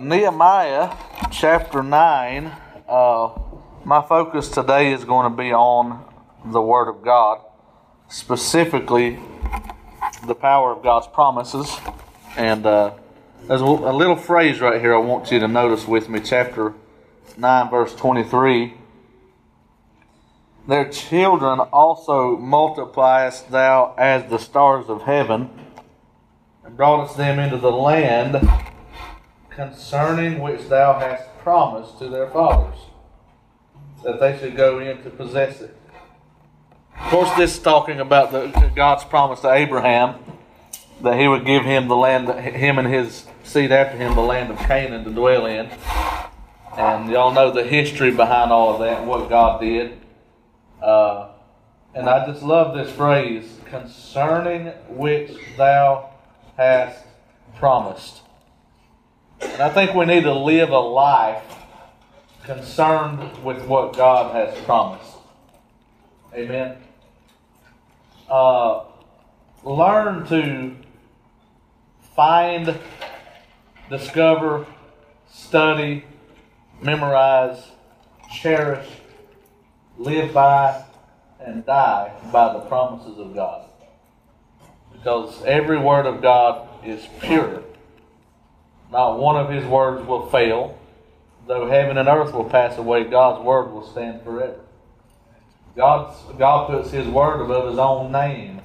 Nehemiah chapter 9. Uh, my focus today is going to be on the Word of God, specifically the power of God's promises. And uh, there's a little phrase right here I want you to notice with me, chapter 9, verse 23. Their children also multipliest thou as the stars of heaven, and broughtest them into the land concerning which thou hast promised to their fathers, that they should go in to possess it. Of course, this is talking about the, God's promise to Abraham that he would give him the land, him and his seed after him, the land of Canaan to dwell in. And y'all know the history behind all of that what God did. Uh, and I just love this phrase, concerning which thou hast promised. And I think we need to live a life concerned with what God has promised. Amen. Uh, learn to find, discover, study, memorize, cherish, live by, and die by the promises of God. Because every word of God is pure not one of his words will fail. Though heaven and earth will pass away, God's word will stand forever. God's, God puts his word above his own name.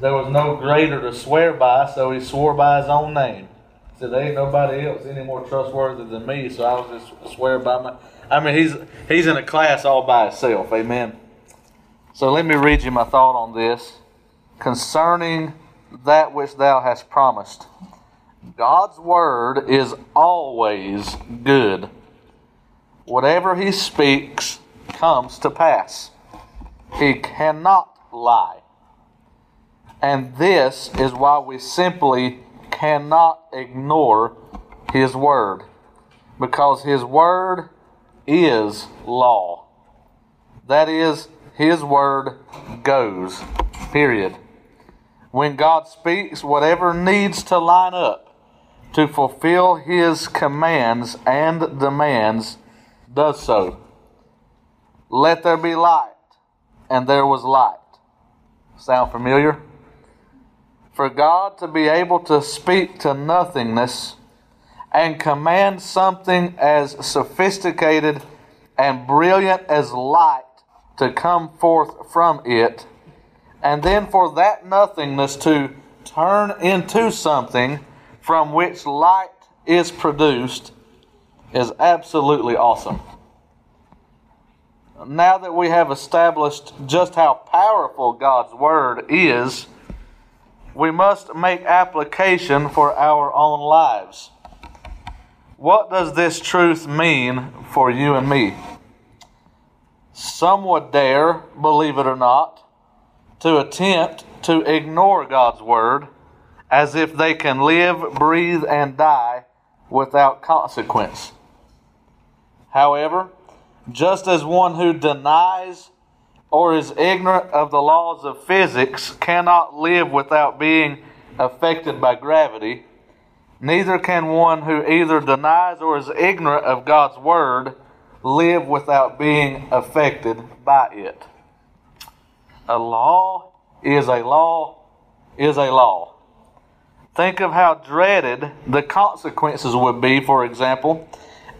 There was no greater to swear by, so he swore by his own name. He said, There ain't nobody else any more trustworthy than me, so I'll just swear by my. I mean, he's, he's in a class all by himself. Amen. So let me read you my thought on this concerning that which thou hast promised. God's word is always good. Whatever he speaks comes to pass. He cannot lie. And this is why we simply cannot ignore his word. Because his word is law. That is, his word goes. Period. When God speaks, whatever needs to line up to fulfill his commands and demands does so. Let there be light, and there was light. Sound familiar? For God to be able to speak to nothingness and command something as sophisticated and brilliant as light to come forth from it, and then for that nothingness to turn into something from which light is produced is absolutely awesome. Now that we have established just how powerful God's Word is, we must make application for our own lives. What does this truth mean for you and me? Some would dare, believe it or not, to attempt to ignore God's Word as if they can live, breathe, and die without consequence. However, just as one who denies or is ignorant of the laws of physics cannot live without being affected by gravity, neither can one who either denies or is ignorant of God's Word live without being affected by it. A law is a law is a law. Think of how dreaded the consequences would be, for example,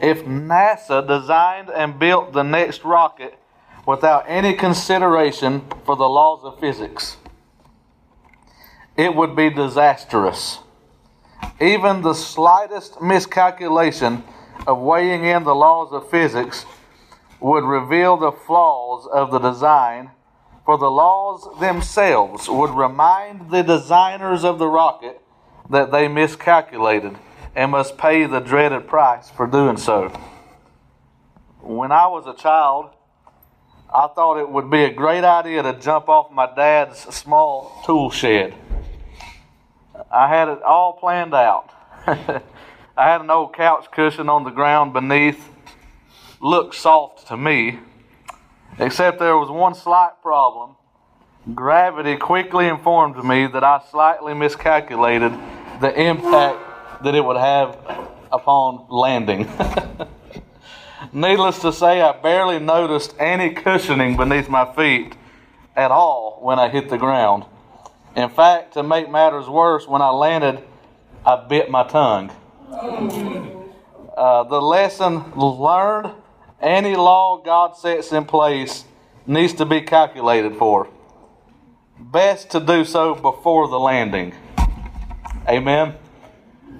if NASA designed and built the next rocket without any consideration for the laws of physics. It would be disastrous. Even the slightest miscalculation of weighing in the laws of physics would reveal the flaws of the design, for the laws themselves would remind the designers of the rocket that they miscalculated and must pay the dreaded price for doing so. When I was a child, I thought it would be a great idea to jump off my dad's small tool shed. I had it all planned out. I had an old couch cushion on the ground beneath. Looked soft to me, except there was one slight problem. Gravity quickly informed me that I slightly miscalculated the impact that it would have upon landing. Needless to say, I barely noticed any cushioning beneath my feet at all when I hit the ground. In fact, to make matters worse, when I landed, I bit my tongue. Uh, the lesson learned, any law God sets in place needs to be calculated for. Best to do so before the landing. Amen.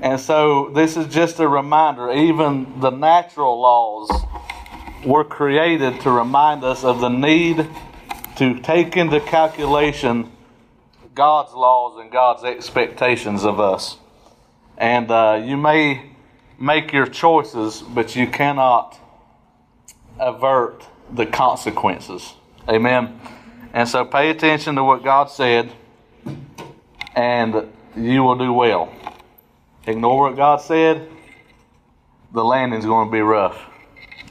And so this is just a reminder, even the natural laws were created to remind us of the need to take into calculation God's laws and God's expectations of us. And uh, you may make your choices, but you cannot avert the consequences. Amen. And so pay attention to what God said, and you will do well. Ignore what God said, the landing's going to be rough.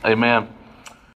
Amen.